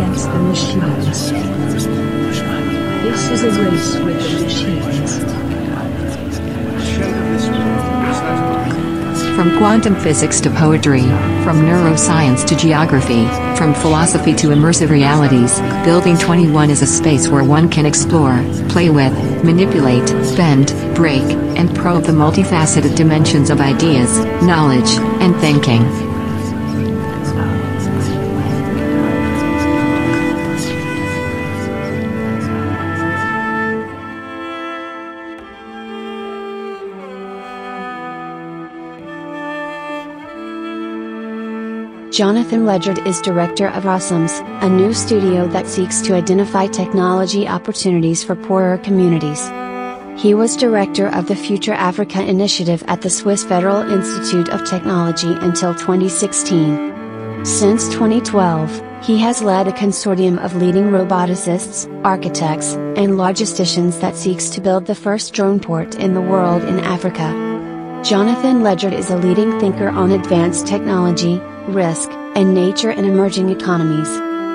against the machines. This is a race with the machines. From quantum physics to poetry, from neuroscience to geography, from philosophy to immersive realities, Building 21 is a space where one can explore, play with, manipulate, bend, break, and probe the multifaceted dimensions of ideas, knowledge, and thinking. Jonathan Ledgard is director of Awesomes, a new studio that seeks to identify technology opportunities for poorer communities. He was director of the Future Africa initiative at the Swiss Federal Institute of Technology until 2016. Since 2012, he has led a consortium of leading roboticists, architects, and logisticians that seeks to build the first drone port in the world in Africa. Jonathan Ledgard is a leading thinker on advanced technology, risk, and nature in emerging economies.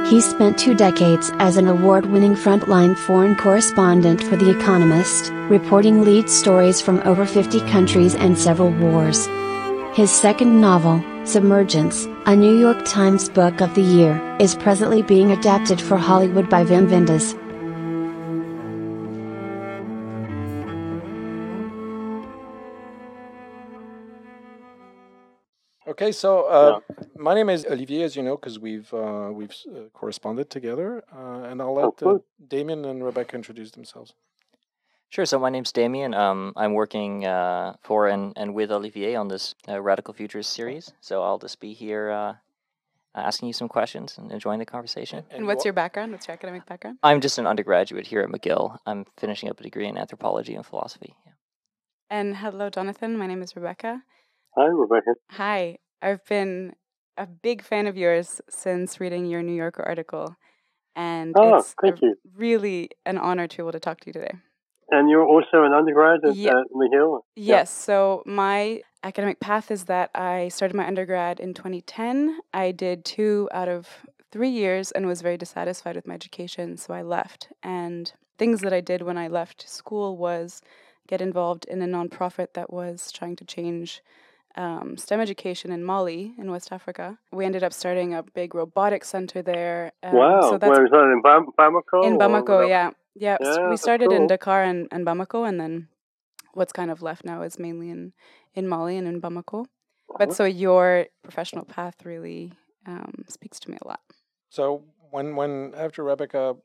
He spent two decades as an award winning frontline foreign correspondent for The Economist, reporting lead stories from over 50 countries and several wars. His second novel, Submergence, a New York Times Book of the Year, is presently being adapted for Hollywood by Wim Wenders. Okay, so uh, my name is Olivier, as you know, because we've uh, we've uh, corresponded together, uh, and I'll let uh, Damien and Rebecca introduce themselves. Sure. So my name's Damien. Um, I'm working uh, for and, and with Olivier on this Radical Futures series. So I'll just be here asking you some questions and enjoying the conversation. And, and what's your background? What's your academic background? I'm just an undergraduate here at McGill. I'm finishing up a degree in anthropology and philosophy. Yeah. And hello, Jonathan. My name is Rebecca. Hi, Rebecca. Hi. I've been a big fan of yours since reading your New Yorker article. And oh, it's thank you. really an honor to be able to talk to you today. And you're also an undergrad at, uh, yeah. at McGill? Yes. Yeah. So my academic path is that I started my undergrad in 2010. I did two out of three years and was very dissatisfied with my education, so I left. And things that I did when I left school was get involved in a nonprofit that was trying to change um, STEM education in Mali, in West Africa. We ended up starting a big robotics center there. Um, wow. So that's Where is that, in Bam- Bamako? In Bamako, yeah. yeah. Yeah, so we started cool. in Dakar and, and Bamako, and then what's kind of left now is mainly in, in Mali and in Bamako. Uh-huh. But so your professional path really um, speaks to me a lot. So when, when after Rebecca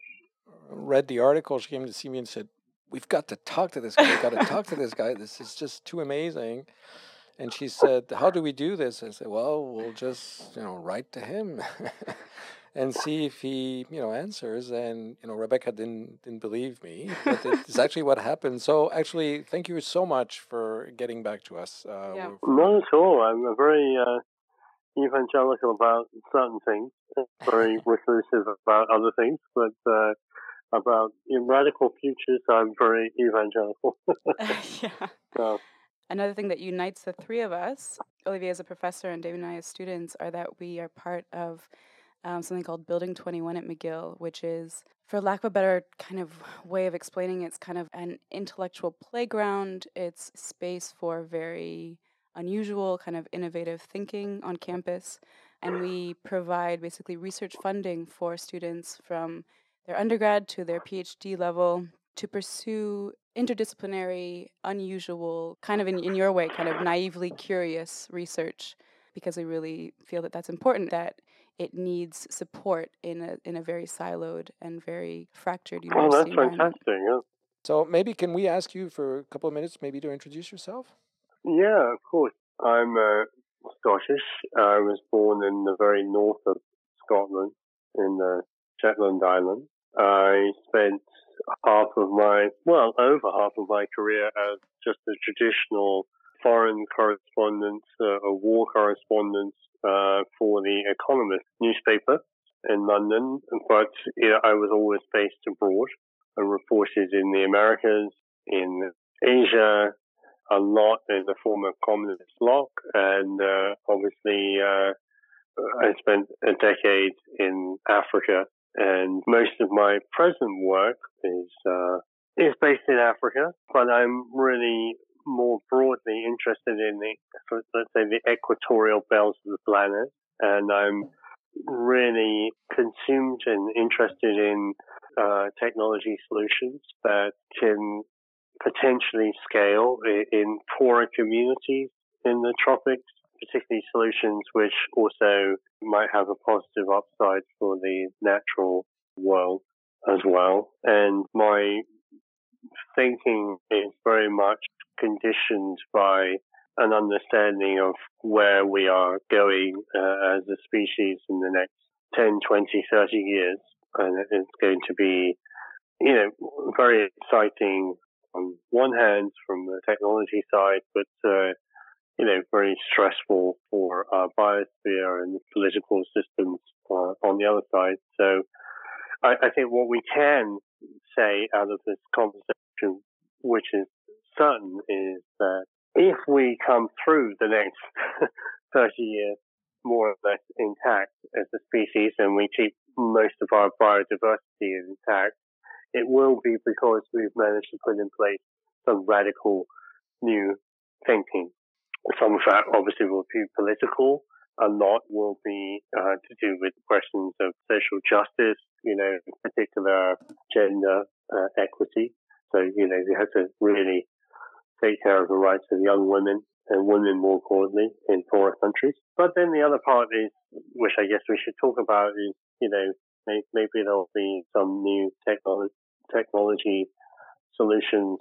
read the article, she came to see me and said, We've got to talk to this guy. We've got to talk to this guy. This is just too amazing. And she said, "How do we do this?" I said, "Well, we'll just you know write to him." and see if he you know answers and you know rebecca didn't didn't believe me but it's actually what happened so actually thank you so much for getting back to us uh, yeah. not at all i'm very uh, evangelical about certain things very reclusive about other things but uh, about in radical futures i'm very evangelical yeah so, Another thing that unites the three of us, Olivier as a professor and David and I as students, are that we are part of um, something called Building 21 at McGill, which is, for lack of a better kind of way of explaining it, it's kind of an intellectual playground. It's space for very unusual, kind of innovative thinking on campus. And we provide basically research funding for students from their undergrad to their PhD level to pursue interdisciplinary, unusual, kind of in, in your way, kind of naively curious research, because we really feel that that's important, that it needs support in a, in a very siloed and very fractured university Oh, that's fantastic. Yeah. So maybe can we ask you for a couple of minutes maybe to introduce yourself? Yeah, of course. I'm uh, Scottish. I was born in the very north of Scotland in the Shetland Islands. I spent half of my, well, over half of my career as just a traditional foreign correspondent, uh, a war correspondent uh, for the Economist newspaper in London. But you know, I was always based abroad. I reported in the Americas, in Asia, a lot in the former communist bloc, and uh, obviously uh, I spent a decade in Africa and most of my present work is uh, is based in Africa, but I'm really more broadly interested in the let's say the equatorial belts of the planet, and I'm really consumed and interested in uh, technology solutions that can potentially scale in poorer communities in the tropics, particularly solutions which also might have a positive upside for the natural world as well. And my thinking is very much conditioned by an understanding of where we are going uh, as a species in the next 10, 20, 30 years. And it's going to be, you know, very exciting on one hand from the technology side, but, uh, you know, very stressful for our biosphere and political systems uh, on the other side. So I, I think what we can say out of this conversation, which is certain, is that if we come through the next 30 years more or less intact as a species and we keep most of our biodiversity intact, it will be because we've managed to put in place some radical new thinking. Some of that obviously will be political. A lot will be uh, to do with questions of social justice, you know, in particular gender uh, equity. So, you know, we have to really take care of the rights of young women and women more broadly in poorer countries. But then the other part is, which I guess we should talk about is, you know, maybe there'll be some new technology, technology solutions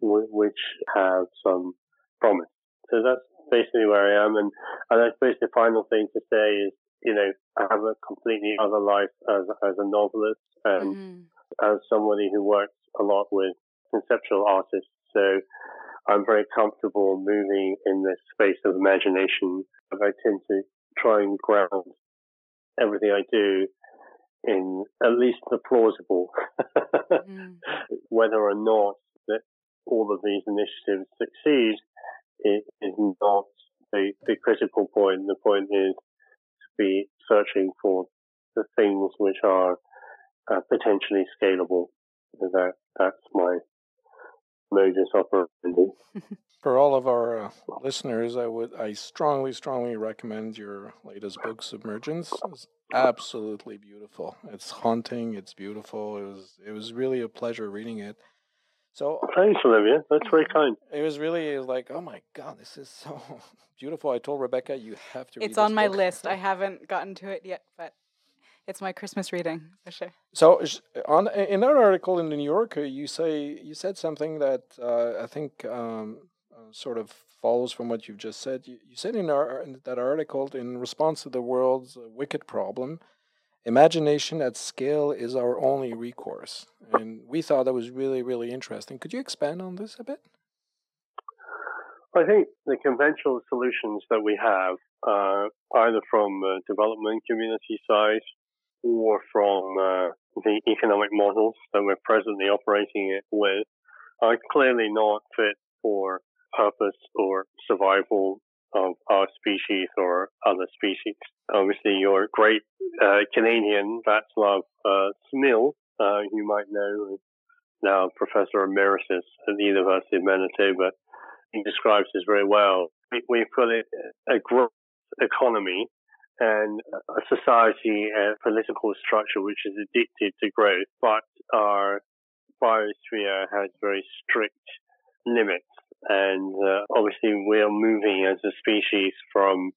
w- which have some promise. So that's basically where I am. And, and I suppose the final thing to say is, you know, I have a completely other life as, as a novelist and mm-hmm. as somebody who works a lot with conceptual artists. So I'm very comfortable moving in this space of imagination. I tend to try and ground everything I do in at least the plausible. mm. Whether or not that all of these initiatives succeed it is not the, the critical point. The point is to be searching for the things which are uh, potentially scalable. That that's my modus operandi. For all of our uh, listeners, I would I strongly, strongly recommend your latest book, Submergence. It's absolutely beautiful. It's haunting. It's beautiful. It was it was really a pleasure reading it. So thanks, Olivier. That's very kind. It was really it was like, oh my god, this is so beautiful. I told Rebecca you have to. Read. It's on my book. list. I haven't gotten to it yet, but it's my Christmas reading for sure. So, on in that article in the New Yorker, you say you said something that uh, I think um, uh, sort of follows from what you've just said. You, you said in, our, in that article, in response to the world's uh, wicked problem, imagination at scale is our only recourse, and we thought that was really, really interesting. Could you expand on this a bit? I think the conventional solutions that we have, uh, either from the development community side or from uh, the economic models that we're presently operating it with are clearly not fit for purpose or survival of our species or other species. Obviously, your great uh, Canadian Václav uh, Smil, uh, you might know, now professor emeritus at the University of Manitoba, he describes this very well. We've got a, a growth economy and a society and political structure which is addicted to growth, but our biosphere has very strict limits. And uh, obviously, we are moving as a species from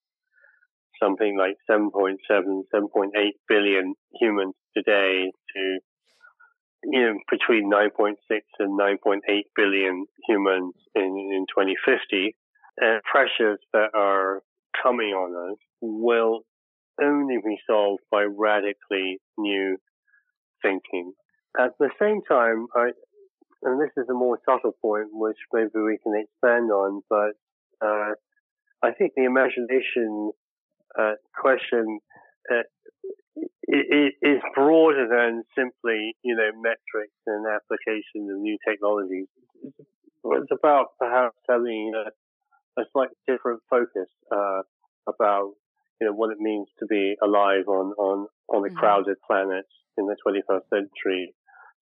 something like 7.7, 7.8 billion humans today to you know, between 9.6 and 9.8 billion humans in, in 2050, and pressures that are coming on us will only be solved by radically new thinking. At the same time, I, and this is a more subtle point, which maybe we can expand on, but uh, I think the imagination uh, question uh, it, it is broader than simply, you know, metrics and applications of new technologies. It's about perhaps having a, a slightly different focus uh, about you know, what it means to be alive on, on, on a Mhm. crowded planet in the 21st century.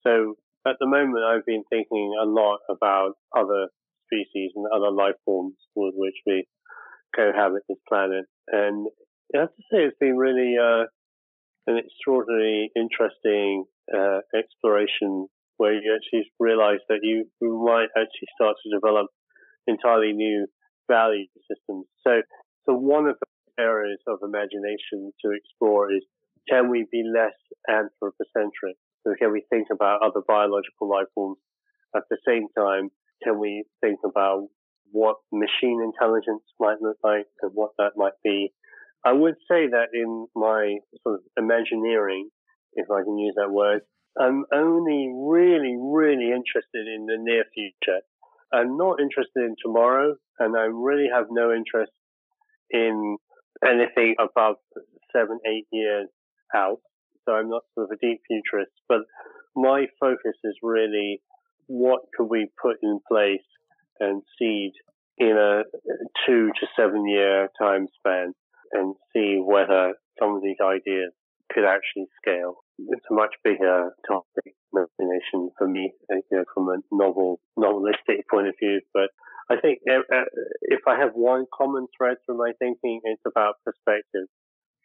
So at the moment, I've been thinking a lot about other species and other life forms with which we cohabit this planet. And I have to say, it's been really uh, an extraordinarily interesting uh, exploration where you actually realize that you, might actually start to develop entirely new value systems. So, so one of the areas of imagination to explore is can we be less anthropocentric? So can we think about other biological life forms at the same time? Can we think about what machine intelligence might look like and what that might be? I would say that in my sort of imagineering, if I can use that word, I'm only really, really interested in the near future. I'm not interested in tomorrow, and I really have no interest in anything above seven, eight years out. So I'm not sort of a deep futurist, but my focus is really what could we put in place and seed in a two to seven year time span and see whether some of these ideas could actually scale. It's a much bigger topic, imagination for me, you know, from a novel, novelistic point of view. But I think uh, uh, if I have one common thread through my thinking, it's about perspective.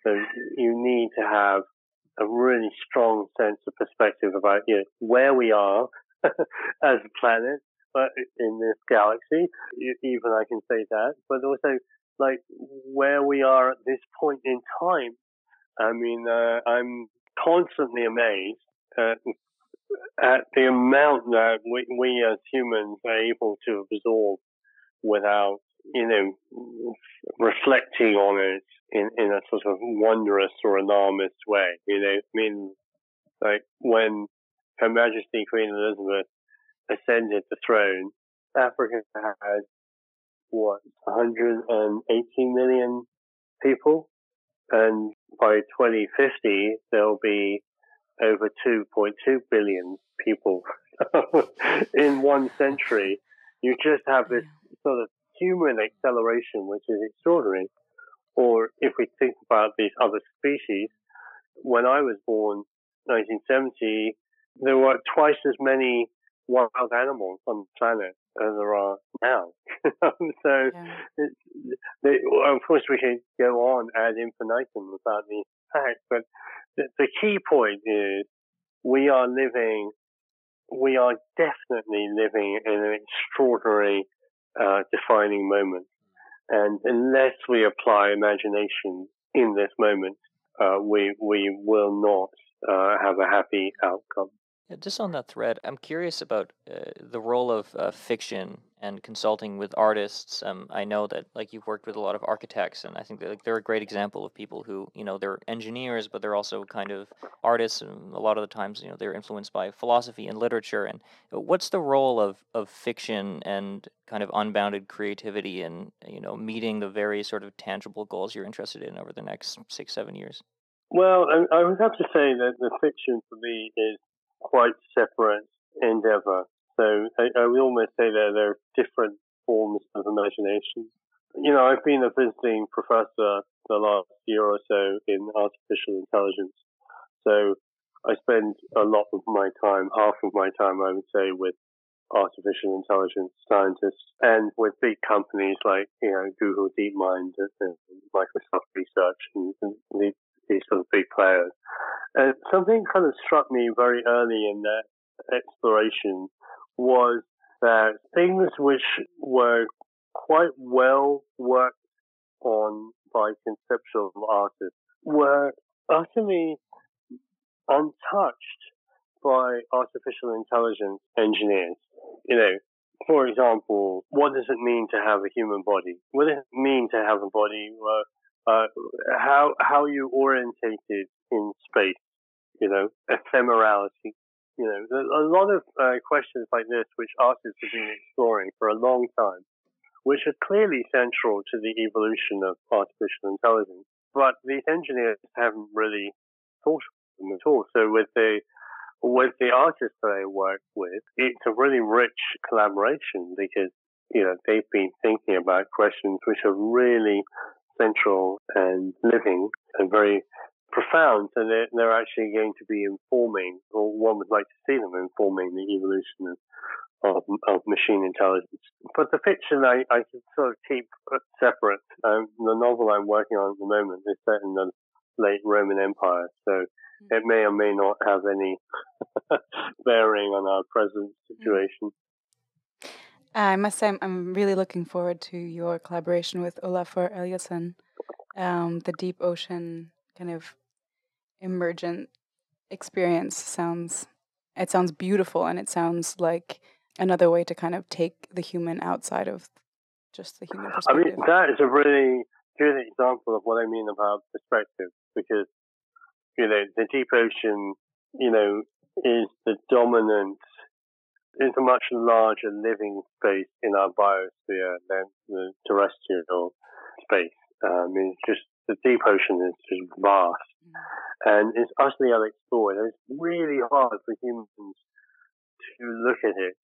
So you need to have a really strong sense of perspective about you know, where we are as a planet, but in this galaxy, even I can say that, but also like where we are at this point in time. I mean, uh, I'm constantly amazed at, at the amount that we, we as humans are able to absorb without, you know, reflecting on it in, in a sort of wondrous or alarmist way. You know, I mean, like when Her Majesty Queen Elizabeth ascended the throne, Africa had what 180 million people, and by 2050 there'll be over 2.2 billion people in one century. You just have this sort of human acceleration, which is extraordinary. Or if we think about these other species, when I was born, 1970, there were twice as many wild animals on the planet as there are now. so, Yeah. they, of course, we can go on ad infinitum about these facts, but the, the key point is we are living, we are definitely living in an extraordinary uh, defining moment. And unless we apply imagination in this moment, uh, we we will not uh, have a happy outcome. Yeah, just on that thread, I'm curious about uh, the role of uh, fiction and consulting with artists. Um, I know that like you've worked with a lot of architects, and I think that, like, they're a great example of people who you know they're engineers, but they're also kind of artists, and a lot of the times you know they're influenced by philosophy and literature. And uh, what's the role of of fiction and kind of unbounded creativity in you know meeting the very sort of tangible goals you're interested in over the next six seven years? Well, I, I would have to say that the fiction for me is quite separate endeavor. So I, I would almost say that there are different forms of imagination. You know, I've been a visiting professor the last year or so in artificial intelligence. So I spend a lot of my time, half of my time, I would say, with artificial intelligence scientists and with big companies like, you know, Google DeepMind and Microsoft Research and, and these, these sort of big players. And something kind of struck me very early in that exploration was that things which were quite well worked on by conceptual artists were utterly untouched by artificial intelligence engineers. You know, for example, what does it mean to have a human body? What does it mean to have a body? Uh, uh, how how you orientated in space? You know, ephemerality. You know, a lot of uh, questions like this which artists have been exploring for a long time, which are clearly central to the evolution of artificial intelligence. But these engineers haven't really thought of them at all. So with the with the artists that I work with, it's a really rich collaboration because you know they've been thinking about questions which are really central and living and very profound, and they're, they're actually going to be informing, or one would like to see them informing the evolution of of, of machine intelligence. But the fiction I, I can sort of keep separate. Um, the novel I'm working on at the moment is set in the late Roman Empire, so mm-hmm. it may or may not have any bearing on our present mm. situation. I must say, I'm, I'm really looking forward to your collaboration with Olafur Eliasson, um, the deep ocean kind of emergent experience sounds it sounds beautiful and it sounds like another way to kind of take the human outside of just the human perspective. I mean, that is a really good example of what I mean about perspective because, you know, the deep ocean, you know, is the dominant, is a much larger living space in our biosphere than the terrestrial space. Um, it's just, the deep ocean is just vast mm. and it's utterly unexplored. And it's really hard for humans to look at it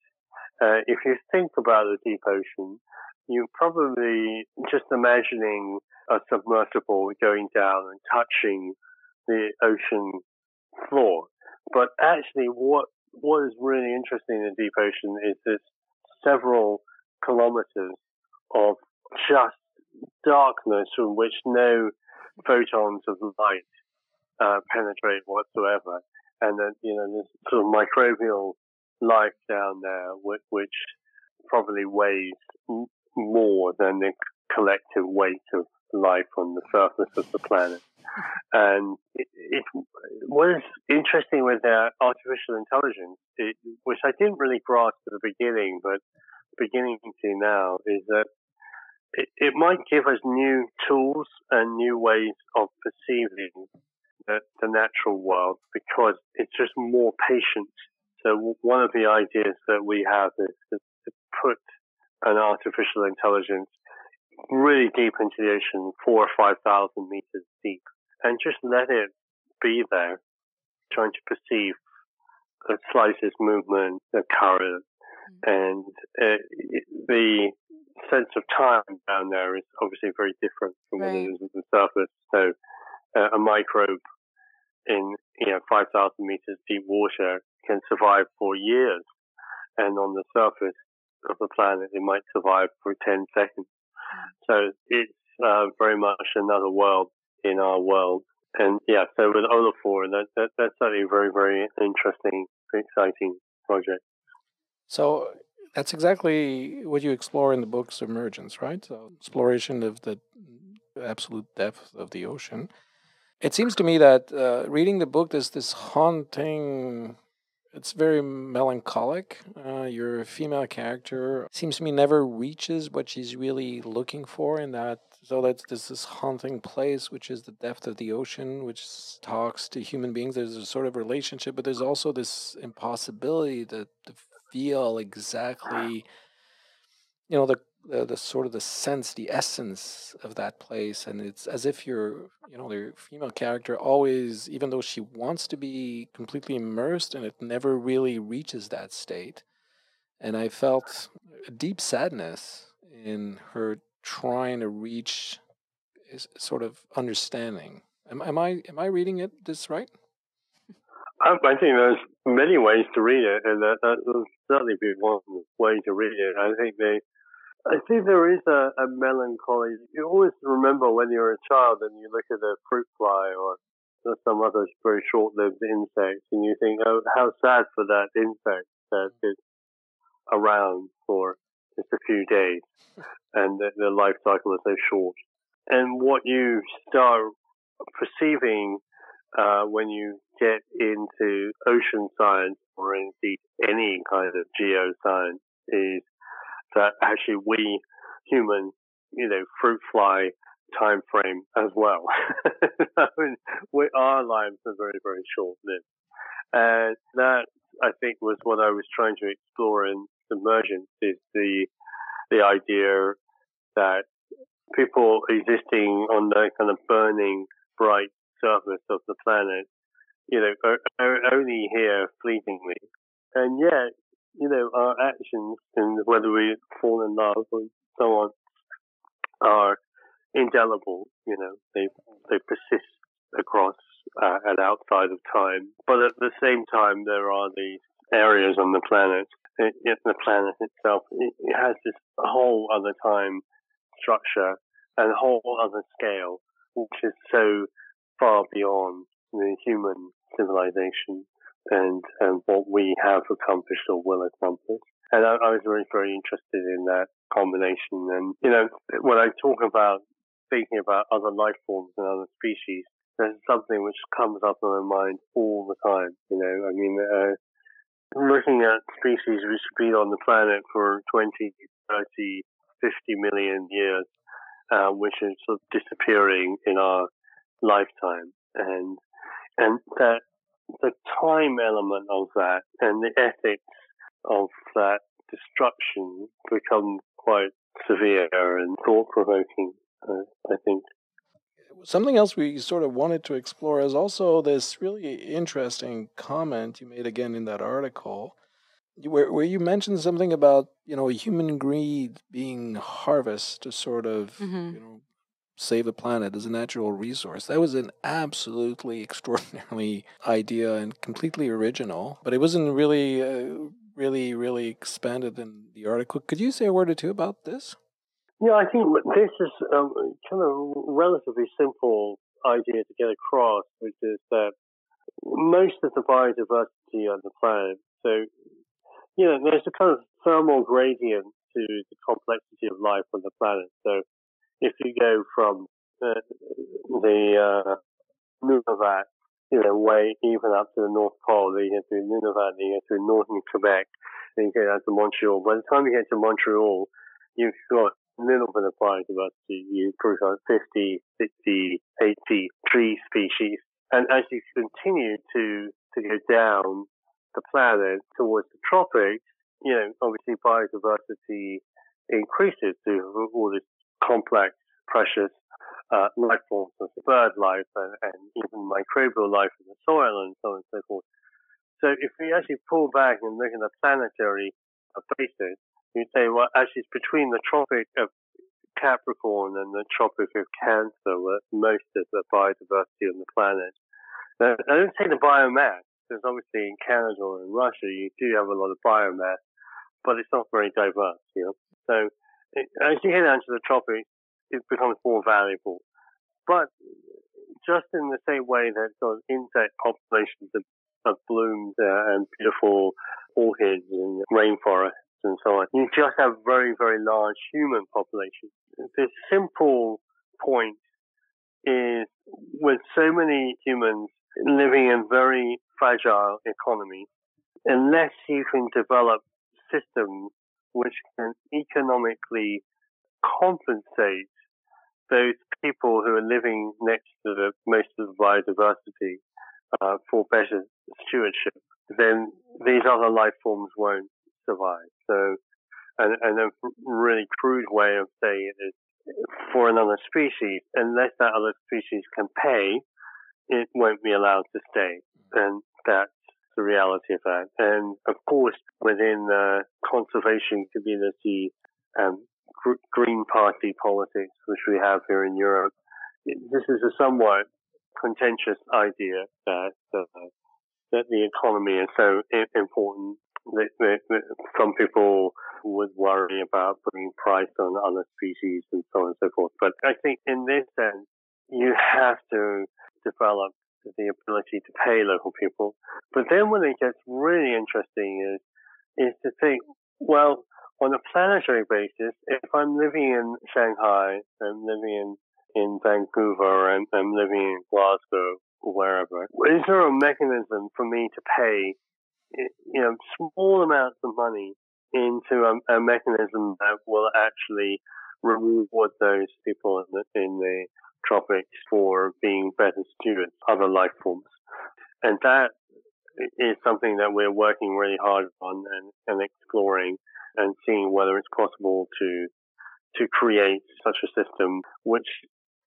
uh, if you think about the deep ocean, you're probably just imagining a submersible going down and touching the ocean floor. But actually, what what is really interesting in deep ocean is this several kilometers of just darkness from which no photons of light uh, penetrate whatsoever, and then you know this sort of microbial life down there, which, which probably weighs more than the collective weight of life on the surface of the planet. And it, it was interesting with uh, artificial intelligence, it, which I didn't really grasp at the beginning, but beginning to now, is that it, it might give us new tools and new ways of perceiving the, the natural world because it's just more patient. So one of the ideas that we have is to, to put an artificial intelligence really deep into the ocean, four or five thousand meters and just let it be there, trying to perceive the slightest movement, the current, mm-hmm. and uh, the sense of time down there is obviously very different from right. what it is at the surface. So uh, a microbe in you know 5,000 meters deep water can survive for years, and on the surface of the planet, it might survive for 10 seconds. So it's uh, very much another world in our world. And yeah, so with Olafur, that, that, that's certainly a very, very interesting, exciting project. So that's exactly what you explore in the book Submergence, right? So exploration of the absolute depth of the ocean. It seems to me that uh, reading the book, there's this haunting it's very melancholic. Uh, your female character seems to me never reaches what she's really looking for in that. So that's there's this haunting place, which is the depth of the ocean, which talks to human beings. There's a sort of relationship, but there's also this impossibility to, to feel exactly, you know, the the, the sort of the sense, the essence of that place, and it's as if you're, you know, the female character always, even though she wants to be completely immersed, and it never really reaches that state. And I felt a deep sadness in her trying to reach is sort of understanding. Am, am I am I reading it this right? I, I think there's many ways to read it, and that, that will certainly be one way to read it. I think they I think there is a, a melancholy. You always remember when you're a child and you look at a fruit fly or some other very short-lived insect, and you think, "Oh, how sad for that insect that mm. is around for just a few days, and the, the life cycle is so short." And what you start perceiving uh, when you get into ocean science or indeed any kind of geoscience is that actually we humans, you know, fruit fly time frame as well. I mean, we, our lives are very, very short lived. And that, I think, was what I was trying to explore in Submergence is the, the idea that people existing on the kind of burning bright surface of the planet, you know, are, are only here fleetingly. And yet, you know, our actions and whether we fall in love or so on are indelible. You know, they they persist across uh, and outside of time. But at the same time, there are these areas on the planet. It, the planet itself it, has this whole other time structure and a whole other scale, which is so far beyond the human civilization and, and what we have accomplished or will accomplish. And I, I was very, very interested in that combination. And, you know, when I talk about thinking about other life forms and other species, there's something which comes up in my mind all the time. You know, I mean, uh, looking at species which have been on the planet for 20, 30, 50 million years, uh, which is sort of disappearing in our lifetime. And, and that the time element of that and the ethics of that destruction become quite severe and thought provoking, uh, I think. Something else we sort of wanted to explore is also this really interesting comment you made again in that article, where, where you mentioned something about you know human greed being harvest to sort of mm-hmm. you know save the planet as a natural resource. That was an absolutely extraordinary idea and completely original, but it wasn't really, uh, really, really expanded in the article. Could you say a word or two about this? Yeah, I think this is a kind of relatively simple idea to get across, which is that most of the biodiversity on the planet, so, you know, there's a kind of thermal gradient to the complexity of life on the planet. So if you go from the uh, Nunavut, you know, way even up to the North Pole, then you get to Nunavut, then you get to northern Quebec, then you get out to Montreal. By the time you get to Montreal, you've got little bit of biodiversity. You've got 50, 60, 80 tree species. And as you continue to, to go down the planet towards the tropics, you know, obviously biodiversity increases through all this complex, precious uh, life forms of bird life and, and, even microbial life in the soil and so on and so forth. So if we actually pull back and look at the planetary basis, you say, well, actually it's between the Tropic of Capricorn and the Tropic of Cancer where most of the biodiversity on the planet. Now, I don't say the biomass, because obviously in Canada or in Russia you do have a lot of biomass, but it's not very diverse, you know. So as you head down to the tropics, it becomes more valuable. But just in the same way that sort of insect populations have, bloomed uh, and beautiful orchids and rainforests and so on, you just have very, very large human populations. The simple point is with so many humans living in very fragile economies, unless you can develop systems which can economically compensate those people who are living next to the most of the biodiversity uh, for better stewardship, then these other life forms won't survive. So, and, and a really crude way of saying it is for another species, unless that other species can pay, it won't be allowed to stay. And that's the reality of that. And of course, within the conservation community, um, Green Party politics, which we have here in Europe, this is a somewhat contentious idea that uh, that the economy is so important. Some people would worry about putting price on other species and so on and so forth. But I think in this sense, you have to develop the ability to pay local people. But then when it gets really interesting is, is to think, well, on a planetary basis, if I'm living in Shanghai, I'm living in, in Vancouver, and I'm living in Glasgow, wherever, is there a mechanism for me to pay, you know, small amounts of money into a, a mechanism that will actually reward those people in the, in the tropics for being better stewards, other life forms. And that is something that we're working really hard on and, and exploring and seeing whether it's possible to to create such a system which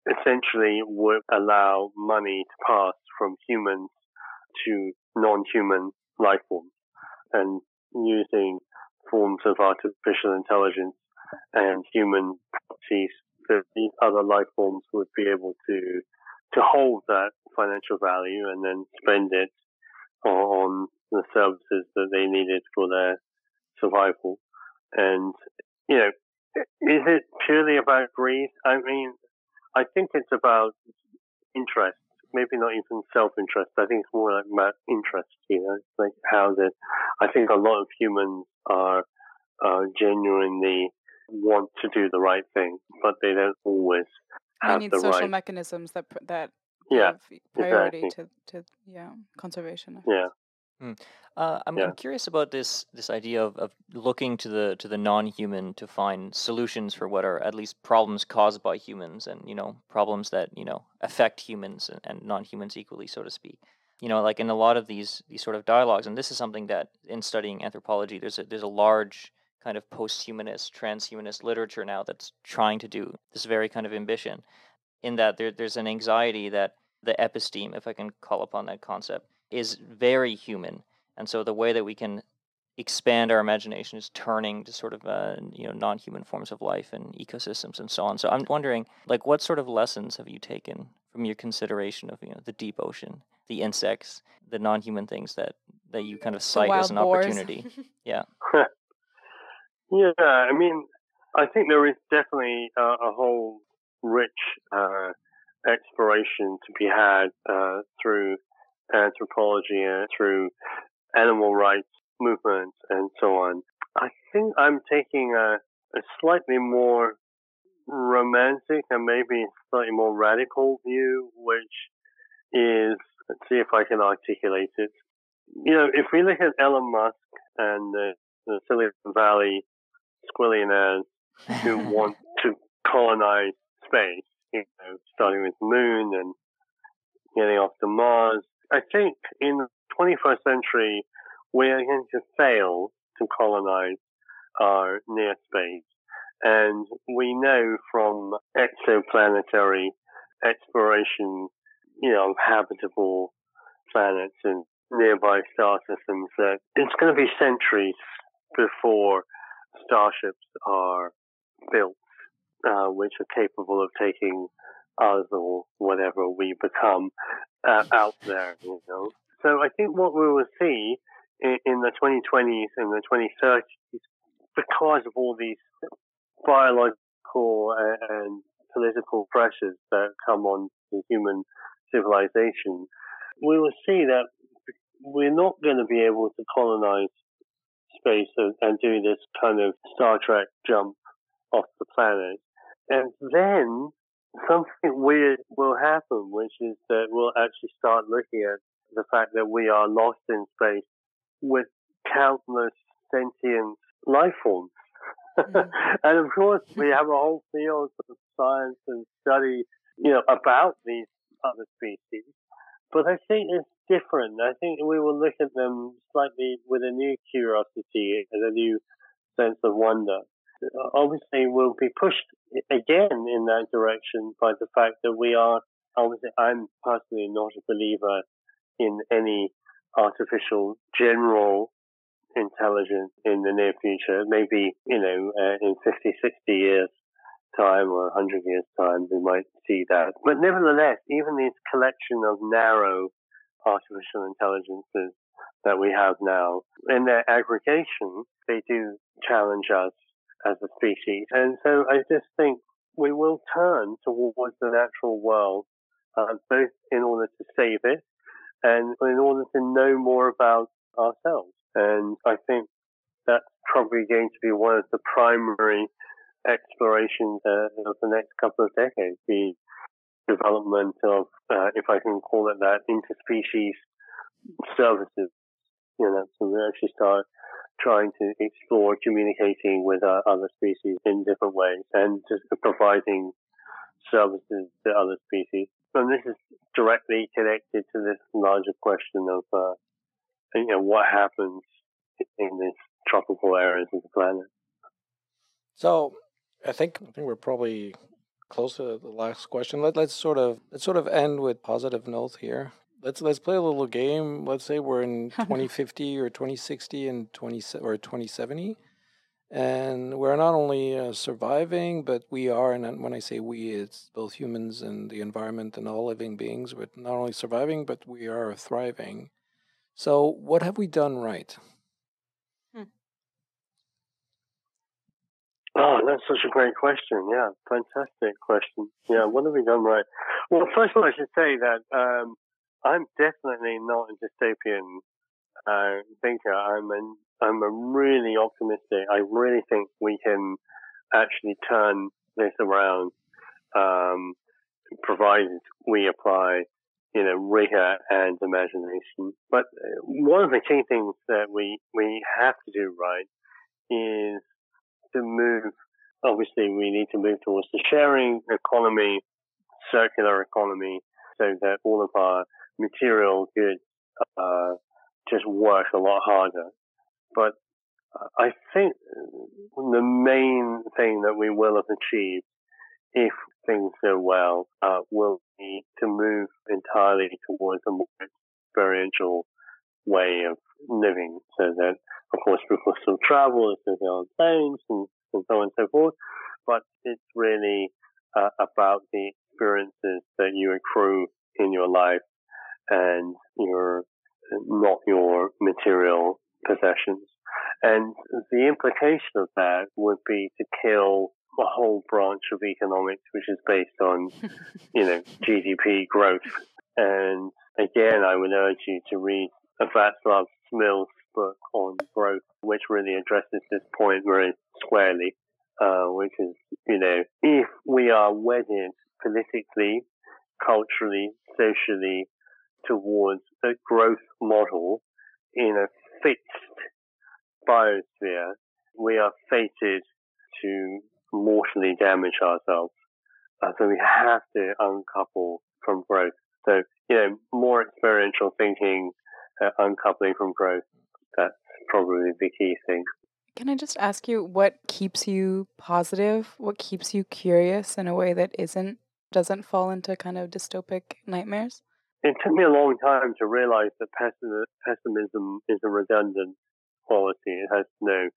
essentially would allow money to pass from humans to non-human life forms and using forms of artificial intelligence and human properties that these other life forms would be able to to hold that financial value and then spend it on the services that they needed for their survival. And, you know, is it purely about greed? I mean, I think it's about interest, maybe not even self-interest. I think it's more like about interest, you know, like how the, I think a lot of humans are, uh, genuinely want to do the right thing, but they don't always have we need the social right. mechanisms that that Yeah, give priority exactly. to to yeah conservation. Yeah. Uh, I'm, Yeah. I'm curious about this this idea of, of looking to the to the non-human to find solutions for what are at least problems caused by humans and you know problems that you know affect humans and, and non-humans equally so to speak you know like in a lot of these these sort of dialogues and this is something that in studying anthropology there's a there's a large kind of post-humanist transhumanist literature now that's trying to do this very kind of ambition in that there, there's an anxiety that the episteme if i can call upon that concept is very human and so the way that we can expand our imagination is turning to sort of uh, you know non-human forms of life and ecosystems and so on. So I'm wondering, like, what sort of lessons have you taken from your consideration of you know the deep ocean, the insects, the non-human things that that you kind of cite as an boars. opportunity? yeah. Yeah, I mean, I think there is definitely a, a whole rich uh, exploration to be had uh, through anthropology and through animal rights movements and so on. I think I'm taking a, a slightly more romantic and maybe slightly more radical view, which is, let's see if I can articulate it. You know, if we look at Elon Musk and the, the Silicon Valley squillionaires who want to colonize space, you know, starting with the moon and getting off to Mars. I think in the 21st century, we are going to fail to colonize our near space. And we know from exoplanetary exploration, you know, of habitable planets and nearby star systems that it's going to be centuries before starships are built, uh, which are capable of taking us or whatever we become uh, out there, you know. So I think what we will see in, in the 2020s and the 2030s, because of all these biological and, and political pressures that come on the human civilization, we will see that we're not going to be able to colonize space and do this kind of Star Trek jump off the planet. And then something weird will happen, which is that we'll actually start looking at the fact that we are lost in space with countless sentient life forms. Mm. and of course, we have a whole field of science and study, you know, about these other species. But I think it's different. I think we will look at them slightly with a new curiosity and a new sense of wonder. Obviously, we'll be pushed again in that direction by the fact that we are, obviously, I'm personally not a believer in any artificial general intelligence in the near future. Maybe, you know, uh, in 50, 60 years time or 100 years time, we might see that. But nevertheless, even this collection of narrow artificial intelligences that we have now, in their aggregation, they do challenge us as a species. And so I just think we will turn towards the natural world, uh, both in order to save it and in order to know more about ourselves. And I think that's probably going to be one of the primary explorations uh, of the next couple of decades, the development of, uh, if I can call it that, interspecies services. You know, so we actually start trying to explore communicating with uh, other species in different ways and just providing services to other species. And this is directly connected to this larger question of, uh, you know, what happens in these tropical areas of the planet. So, I think I think we're probably close to the last question. Let let's sort of let's sort of end with positive note here. Let's let's play a little game. Let's say we're in 2050 or 2060 and 20 or 2070, And we're not only uh, surviving, but we are, and when I say we, it's both humans and the environment and all living beings, but not only surviving, but we are thriving. So, what have we done right? Oh, that's such a great question. Yeah, fantastic question. Yeah, what have we done right? Well, first of all, I should say that um, I'm definitely not a dystopian uh, thinker. I'm an, I'm a really optimistic. I really think we can actually turn this around, um, provided we apply, you know, rigor and imagination. But uh, one of the key things that we we have to do right is to move, obviously, we need to move towards the sharing economy, circular economy, so that all of our material goods uh, just work a lot harder. But I think the main thing that we will have achieved, if things go well, uh, will be to move entirely towards a more experiential way of living so that of course, people still travel, still on planes and, and so on and so forth. But it's really uh, about the experiences that you accrue in your life and your not your material possessions. And the implication of that would be to kill a whole branch of economics, which is based on, you know, GDP growth. And again, I would urge you to read a Václav Smil's book on growth, which really addresses this point very squarely, uh, which is, you know, if we are wedded politically, culturally, socially towards a growth model in a fixed biosphere, we are fated to mortally damage ourselves. Uh, so we have to uncouple from growth. So, you know, more experiential thinking, uh, uncoupling from growth that's probably the key thing. Can I just ask you what keeps you positive? What keeps you curious in a way that isn't doesn't fall into kind of dystopic nightmares? It took me a long time to realize that pessimism is a redundant quality. It has no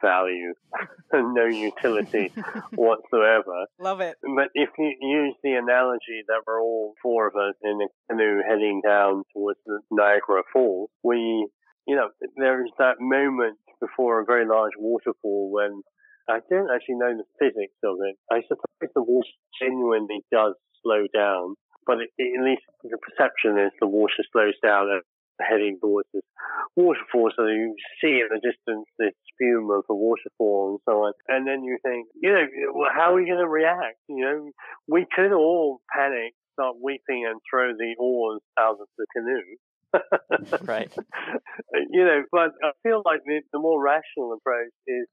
value and no utility whatsoever. Love it. But if you use the analogy that we're all four of us in a canoe heading down towards the Niagara Falls, we you know, there is that moment before a very large waterfall when I don't actually know the physics of it. I suppose the water genuinely does slow down, but it, it, at least the perception is the water slows down at heading towards this waterfall. So you see in the distance this spume of the waterfall and so on. And then you think, you know, well, how are we going to react? You know, we could all panic, start weeping and throw the oars out of the canoe right. You know, but I feel like the, the more rational approach is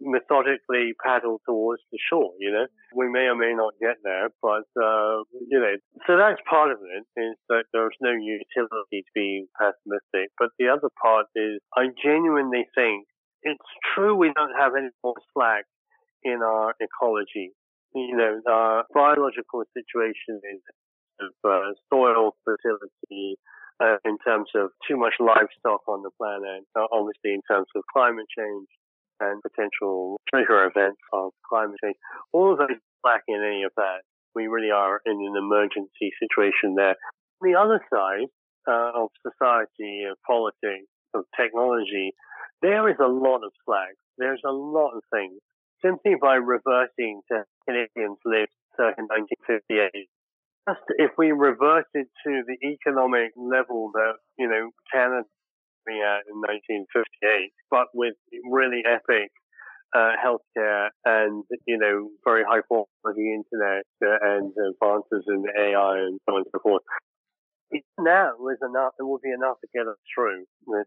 methodically paddle towards the shore, you know. We may or may not get there, but, uh, you know, so that's part of it, is that there's no utility to being pessimistic. But the other part is I genuinely think it's true we don't have any more slack in our ecology. You know, our biological situation is of uh, soil fertility, uh, in terms of too much livestock on the planet, uh, obviously in terms of climate change and potential trigger events of climate change. All of those lack in any of that. We really are in an emergency situation there. The other side uh, of society, of politics, of technology, there is a lot of slack. There's a lot of things. Simply by reverting to Canadians lived circa 1958 just if we reverted to the economic level that, you know, Canada at in 1958, but with really epic uh, healthcare and, you know, very high quality internet and advances in AI and so on and so forth. Now is enough, it will be enough to get us through. With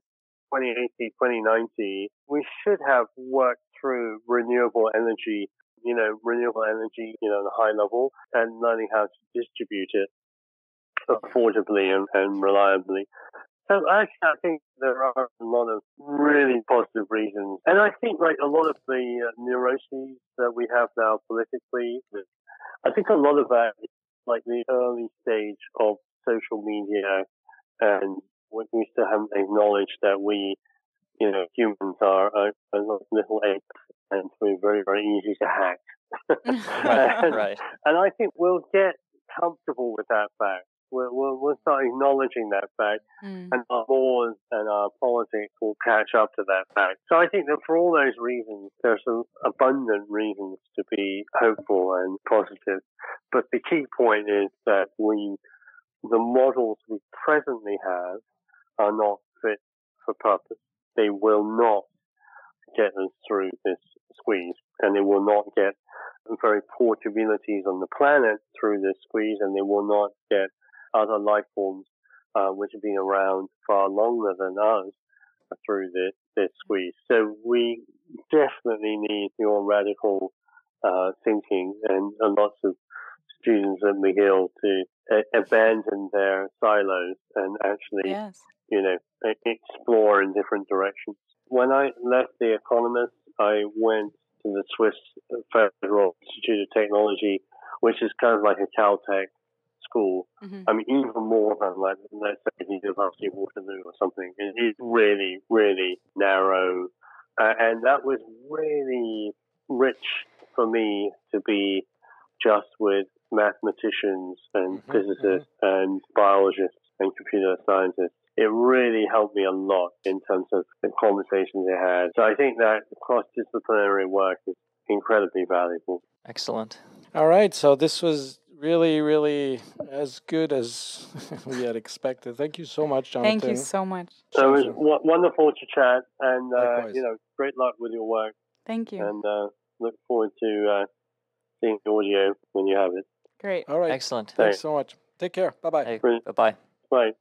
2080, 2090, we should have worked through renewable energy you know, renewable energy, you know, on a high level and learning how to distribute it affordably and, and reliably. So actually, I think there are a lot of really positive reasons. And I think like a lot of the uh, neuroses that we have now politically, I think a lot of that is like the early stage of social media and when we still haven't acknowledged that we you know, humans are, are, are little apes and we're very, very easy to hack. and, right. and I think we'll get comfortable with that fact. We'll, we'll, we'll start acknowledging that fact, Mm. and our laws and our politics will catch up to that fact. So I think that for all those reasons, there's some abundant reasons to be hopeful and positive. But the key point is that we, the models we presently have are not fit for purpose. They will not get us through this squeeze and they will not get very poor communities on the planet through this squeeze and they will not get other life forms uh, which have been around far longer than us through this, this squeeze. So we definitely need more radical uh, thinking and, and lots of students at McGill to uh, abandon their silos and actually, Yes. you know, explore in different directions. When I left The Economist, I went to the Swiss Federal Institute of Technology, which is kind of like a Caltech school. hmm I mean, even more than like, let's say the University of Waterloo or something. It is really, really narrow. Uh, and that was really rich for me to be just with mathematicians and Mhm, physicists and biologists and computer scientists. It really helped me a lot in terms of the conversations they had. So I think that cross-disciplinary work is incredibly valuable. Excellent. All right, so this was really, really as good as we had expected. Thank you so much, Jonathan. Thank you so much. So it was w- wonderful to chat, and uh, you know, great luck with your work, Thank you. and uh, look forward to uh, seeing the audio when you have it. Great. All right, Excellent. thanks so much. Take care. Bye bye. Hey, bye bye. Bye.